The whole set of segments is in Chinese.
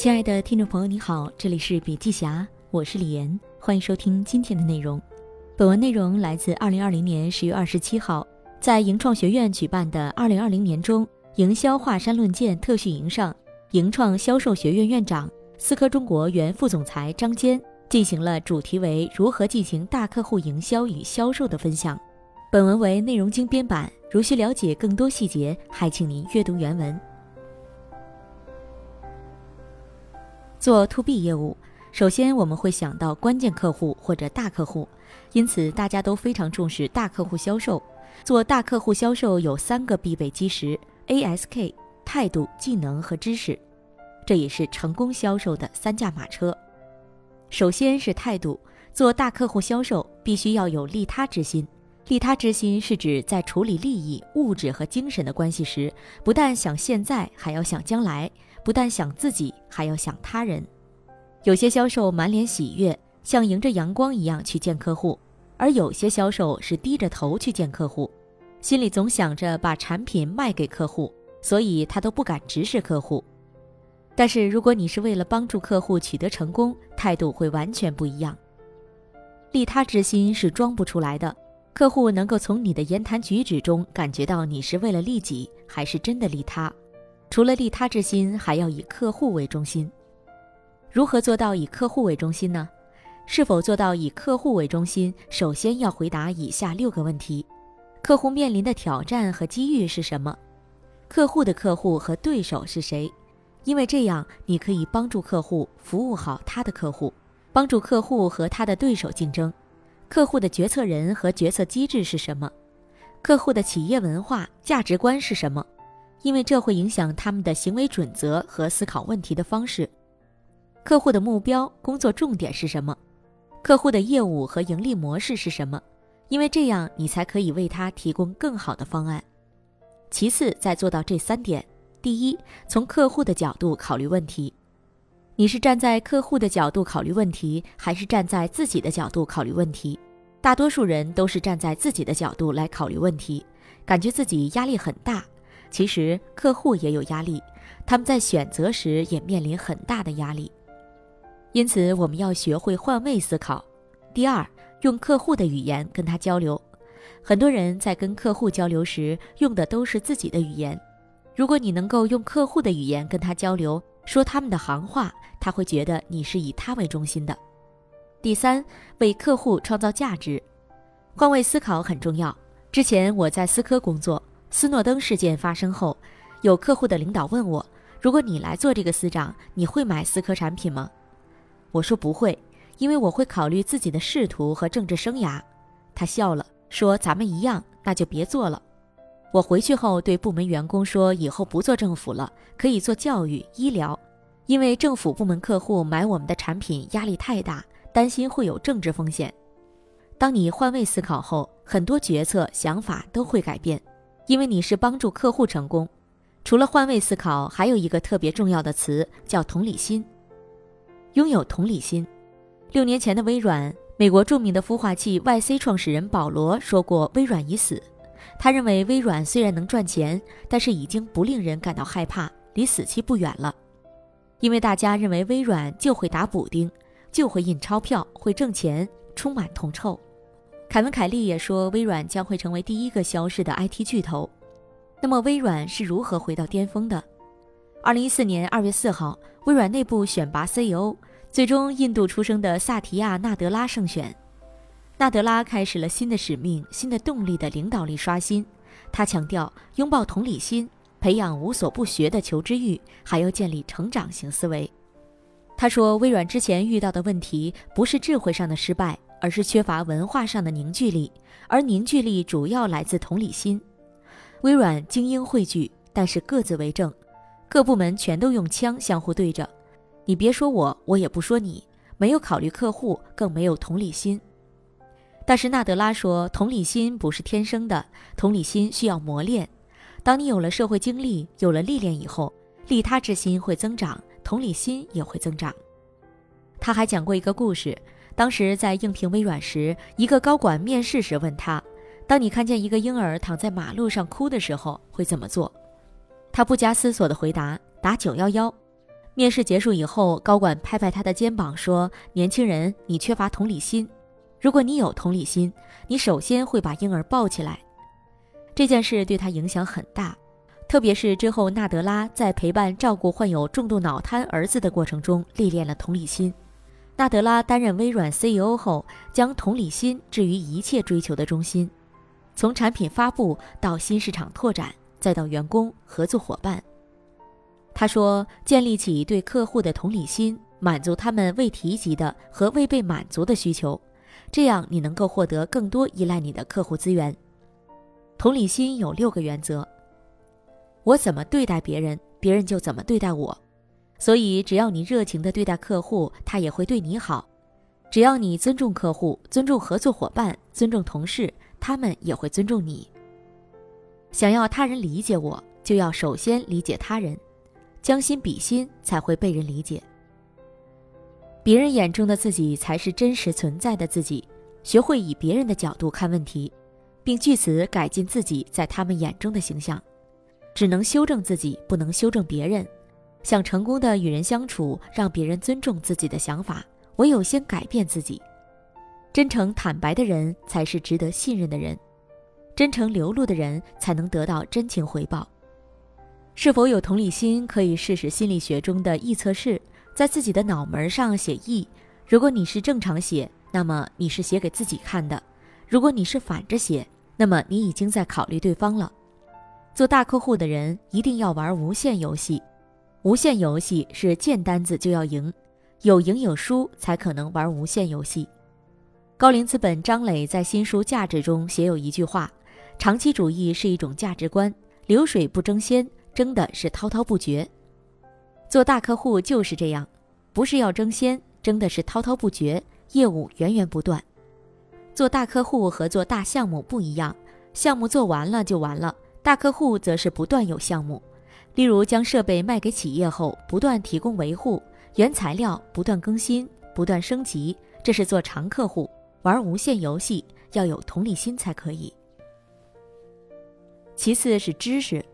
亲爱的听众朋友，你好，这里是笔记侠，我是李岩，欢迎收听今天的内容。本文内容来自二零二零年十月二十七号在盈创学院举办的二零二零年中营销华山论剑特训营上，盈创销售学院院长、思科中国原副总裁张坚进行了主题为“如何进行大客户营销与销售”的分享。本文为内容精编版，如需了解更多细节，还请您阅读原文。做 to B 业务，首先我们会想到关键客户或者大客户，因此大家都非常重视大客户销售。做大客户销售有三个必备基石：ASK、态度、技能和知识，这也是成功销售的三驾马车。首先是态度，做大客户销售必须要有利他之心。利他之心是指在处理利益、物质和精神的关系时，不但想现在，还要想将来。不但想自己，还要想他人。有些销售满脸喜悦，像迎着阳光一样去见客户；而有些销售是低着头去见客户，心里总想着把产品卖给客户，所以他都不敢直视客户。但是如果你是为了帮助客户取得成功，态度会完全不一样。利他之心是装不出来的，客户能够从你的言谈举止中感觉到你是为了利己，还是真的利他。除了利他之心，还要以客户为中心。如何做到以客户为中心呢？是否做到以客户为中心？首先要回答以下六个问题：客户面临的挑战和机遇是什么？客户的客户和对手是谁？因为这样，你可以帮助客户服务好他的客户，帮助客户和他的对手竞争。客户的决策人和决策机制是什么？客户的企业文化价值观是什么？因为这会影响他们的行为准则和思考问题的方式。客户的目标、工作重点是什么？客户的业务和盈利模式是什么？因为这样你才可以为他提供更好的方案。其次，再做到这三点：第一，从客户的角度考虑问题。你是站在客户的角度考虑问题，还是站在自己的角度考虑问题？大多数人都是站在自己的角度来考虑问题，感觉自己压力很大。其实客户也有压力，他们在选择时也面临很大的压力，因此我们要学会换位思考。第二，用客户的语言跟他交流。很多人在跟客户交流时用的都是自己的语言，如果你能够用客户的语言跟他交流，说他们的行话，他会觉得你是以他为中心的。第三，为客户创造价值，换位思考很重要。之前我在思科工作。斯诺登事件发生后，有客户的领导问我：“如果你来做这个司长，你会买思科产品吗？”我说：“不会，因为我会考虑自己的仕途和政治生涯。”他笑了，说：“咱们一样，那就别做了。”我回去后对部门员工说：“以后不做政府了，可以做教育、医疗，因为政府部门客户买我们的产品压力太大，担心会有政治风险。”当你换位思考后，很多决策想法都会改变。因为你是帮助客户成功，除了换位思考，还有一个特别重要的词叫同理心。拥有同理心。六年前的微软，美国著名的孵化器 YC 创始人保罗说过：“微软已死。”他认为微软虽然能赚钱，但是已经不令人感到害怕，离死期不远了。因为大家认为微软就会打补丁，就会印钞票，会挣钱，充满铜臭。凯文·凯利也说，微软将会成为第一个消失的 IT 巨头。那么，微软是如何回到巅峰的？二零一四年二月四号，微软内部选拔 CEO，最终印度出生的萨提亚·纳德拉胜选。纳德拉开始了新的使命、新的动力的领导力刷新。他强调拥抱同理心，培养无所不学的求知欲，还要建立成长型思维。他说，微软之前遇到的问题不是智慧上的失败。而是缺乏文化上的凝聚力，而凝聚力主要来自同理心。微软精英汇聚，但是各自为政，各部门全都用枪相互对着。你别说我，我也不说你，没有考虑客户，更没有同理心。但是纳德拉说，同理心不是天生的，同理心需要磨练。当你有了社会经历，有了历练以后，利他之心会增长，同理心也会增长。他还讲过一个故事。当时在应聘微软时，一个高管面试时问他：“当你看见一个婴儿躺在马路上哭的时候，会怎么做？”他不加思索地回答：“打九幺幺。”面试结束以后，高管拍拍他的肩膀说：“年轻人，你缺乏同理心。如果你有同理心，你首先会把婴儿抱起来。”这件事对他影响很大，特别是之后纳德拉在陪伴照顾患有重度脑瘫儿子的过程中历练了同理心。纳德拉担任微软 CEO 后，将同理心置于一切追求的中心，从产品发布到新市场拓展，再到员工合作伙伴。他说：“建立起对客户的同理心，满足他们未提及的和未被满足的需求，这样你能够获得更多依赖你的客户资源。”同理心有六个原则：我怎么对待别人，别人就怎么对待我。所以，只要你热情地对待客户，他也会对你好；只要你尊重客户、尊重合作伙伴、尊重同事，他们也会尊重你。想要他人理解我，就要首先理解他人。将心比心，才会被人理解。别人眼中的自己才是真实存在的自己。学会以别人的角度看问题，并据此改进自己在他们眼中的形象。只能修正自己，不能修正别人。想成功的与人相处，让别人尊重自己的想法，唯有先改变自己。真诚坦白的人才是值得信任的人。真诚流露的人才能得到真情回报。是否有同理心？可以试试心理学中的意测试，在自己的脑门上写意。如果你是正常写，那么你是写给自己看的；如果你是反着写，那么你已经在考虑对方了。做大客户的人一定要玩无限游戏，无限游戏是见单子就要赢，有赢有输才可能玩无限游戏。高瓴资本张磊在新书《价值》中写有一句话：长期主义是一种价值观，流水不争先。争的是滔滔不绝，做大客户就是这样，不是要争先，争的是滔滔不绝，业务源源不断。做大客户和做大项目不一样，项目做完了就完了，大客户则是不断有项目。例如将设备卖给企业后，不断提供维护，原材料不断更新，不断升级，这是做长客户，玩无限游戏，要有同理心才可以。其次是知识。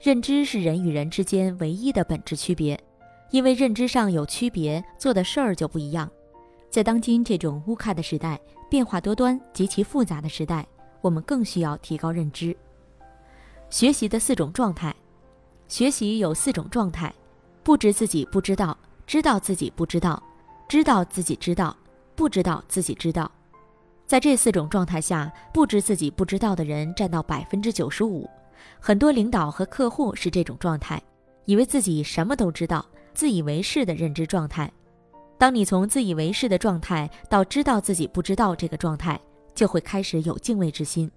认知是人与人之间唯一的本质区别，因为认知上有区别，做的事儿就不一样。在当今这种乌卡的时代，变化多端、极其复杂的时代，我们更需要提高认知。学习的四种状态，学习有四种状态：不知自己不知道，知道自己不知道，知道自己知道，不知道自己知道。在这四种状态下，不知自己不知道的人占到百分之九十五。很多领导和客户是这种状态，以为自己什么都知道，自以为是的认知状态。当你从自以为是的状态到知道自己不知道这个状态，就会开始有敬畏之心。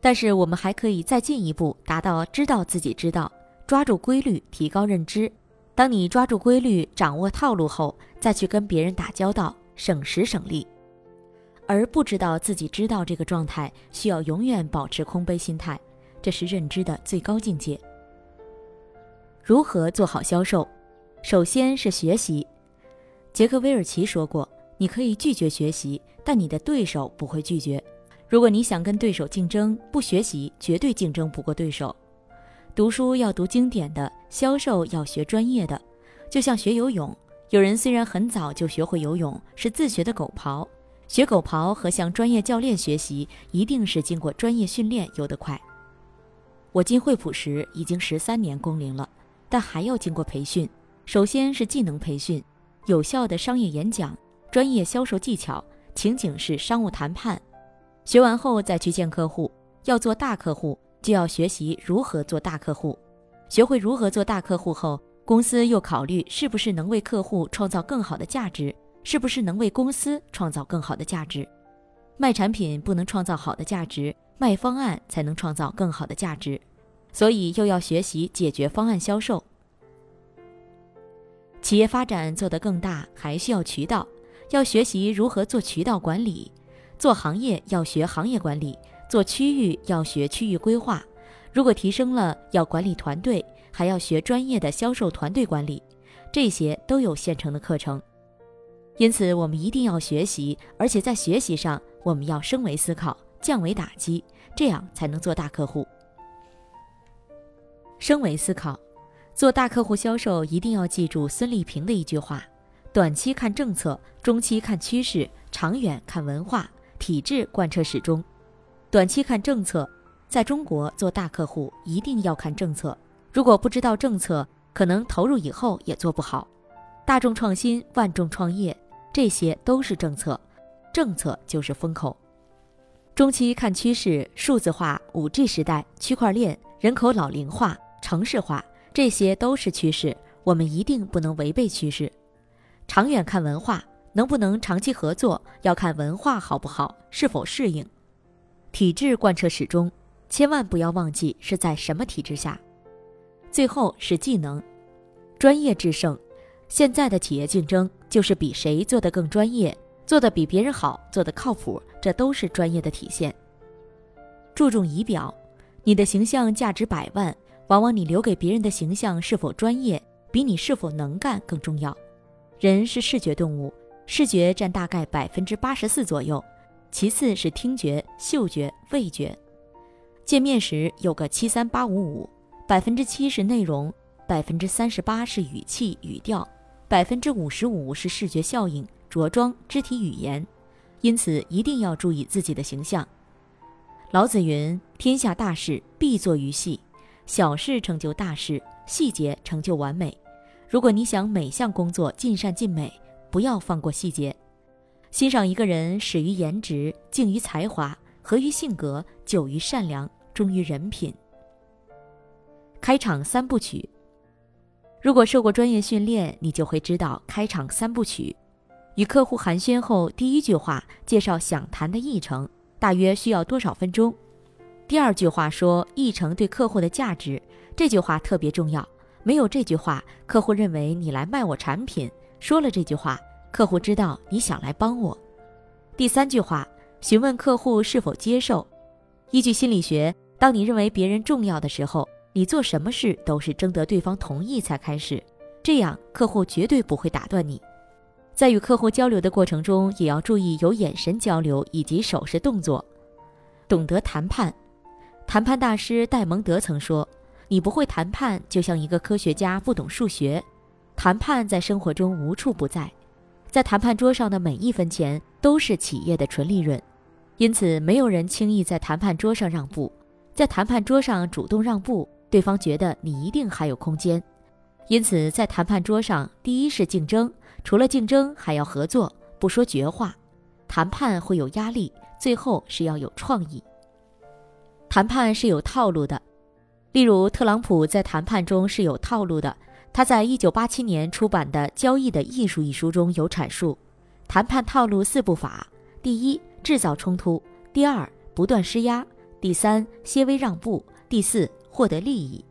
但是我们还可以再进一步，达到知道自己知道，抓住规律，提高认知。当你抓住规律，掌握套路后，再去跟别人打交道，省时省力。而不知道自己知道这个状态，需要永远保持空杯心态。这是认知的最高境界。如何做好销售？首先是学习。杰克威尔奇说过：“你可以拒绝学习，但你的对手不会拒绝。如果你想跟对手竞争，不学习绝对竞争不过对手。读书要读经典的，销售要学专业的。就像学游泳，有人虽然很早就学会游泳，是自学的狗刨。学狗刨和向专业教练学习，一定是经过专业训练游得快。”我进惠普时已经十三年工龄了，但还要经过培训。首先是技能培训，有效的商业演讲、专业销售技巧、情景式商务谈判。学完后再去见客户。要做大客户，就要学习如何做大客户。学会如何做大客户后，公司又考虑是不是能为客户创造更好的价值，是不是能为公司创造更好的价值。卖产品不能创造好的价值。卖方案才能创造更好的价值，所以又要学习解决方案销售。企业发展做得更大，还需要渠道，要学习如何做渠道管理；做行业要学行业管理，做区域要学区域规划。如果提升了，要管理团队，还要学专业的销售团队管理，这些都有现成的课程。因此，我们一定要学习，而且在学习上，我们要升维思考。降维打击，这样才能做大客户。升维思考，做大客户销售一定要记住孙立平的一句话：短期看政策，中期看趋势，长远看文化体制贯彻始终。短期看政策，在中国做大客户一定要看政策。如果不知道政策，可能投入以后也做不好。大众创新，万众创业，这些都是政策，政策就是风口。中期看趋势，数字化、五 G 时代、区块链、人口老龄化、城市化。这些都是趋势，我们一定不能违背趋势。长远看文化，能不能长期合作，要看文化好不好，是否适应。体制贯彻始终，千万不要忘记是在什么体制下。最后是技能，专业制胜。现在的企业竞争就是比谁做得更专业，做得比别人好，做得靠谱，这都是专业的体现。注重仪表，你的形象价值百万。往往你留给别人的形象是否专业，比你是否能干更重要。人是视觉动物，视觉占大概百分之八十四左右，其次是听觉、嗅觉、味觉。见面时有个七三八五五，百分之七是内容，百分之三十八是语气语调，百分之五十五是视觉效应、着装、肢体语言。因此一定要注意自己的形象。老子云：“天下大事，必作于细。”小事成就大事，细节成就完美。如果你想每项工作尽善尽美，不要放过细节。欣赏一个人，始于颜值，敬于才华，合于性格，久于善良，忠于人品。开场三部曲。如果受过专业训练，你就会知道开场三部曲。与客户寒暄后，第一句话介绍想谈的议程，大约需要多少分钟？第二句话说议程对客户的价值，这句话特别重要。没有这句话，客户认为你来卖我产品；说了这句话，客户知道你想来帮我。第三句话，询问客户是否接受。依据心理学，当你认为别人重要的时候，你做什么事都是征得对方同意才开始，这样客户绝对不会打断你。在与客户交流的过程中，也要注意有眼神交流以及手势动作，懂得谈判。谈判大师戴蒙德曾说：“你不会谈判，就像一个科学家不懂数学。谈判在生活中无处不在，在谈判桌上的每一分钱都是企业的纯利润，因此没有人轻易在谈判桌上让步。在谈判桌上主动让步，对方觉得你一定还有空间。因此，在谈判桌上，第一是竞争，除了竞争还要合作，不说绝话。谈判会有压力，最后是要有创意。”谈判是有套路的，例如特朗普在谈判中是有套路的。他在一九八七年出版的《交易的艺术》一书中有阐述，谈判套路四步法：第一，制造冲突；第二，不断施压；第三，些微让步；第四，获得利益。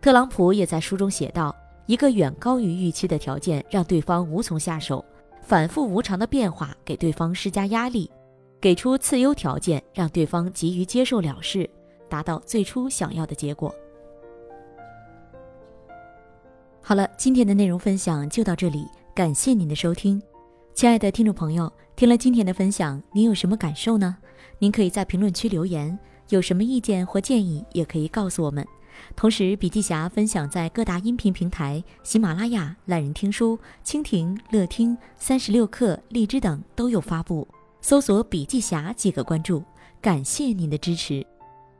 特朗普也在书中写道：一个远高于预期的条件让对方无从下手，反复无常的变化给对方施加压力。给出次优条件，让对方急于接受了事，达到最初想要的结果。好了，今天的内容分享就到这里，感谢您的收听，亲爱的听众朋友，听了今天的分享，您有什么感受呢？您可以在评论区留言，有什么意见或建议也可以告诉我们。同时，笔记侠分享在各大音频平台，喜马拉雅、懒人听书、蜻蜓、乐听、三十六课、荔枝等都有发布。搜索“笔记侠”即可关注，感谢您的支持。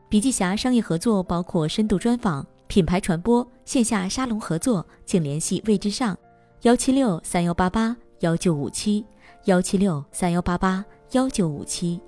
笔记侠商业合作包括深度专访、品牌传播、线下沙龙合作，请联系魏之上，幺七六三幺八八幺九五七，幺七六三幺八八幺九五七。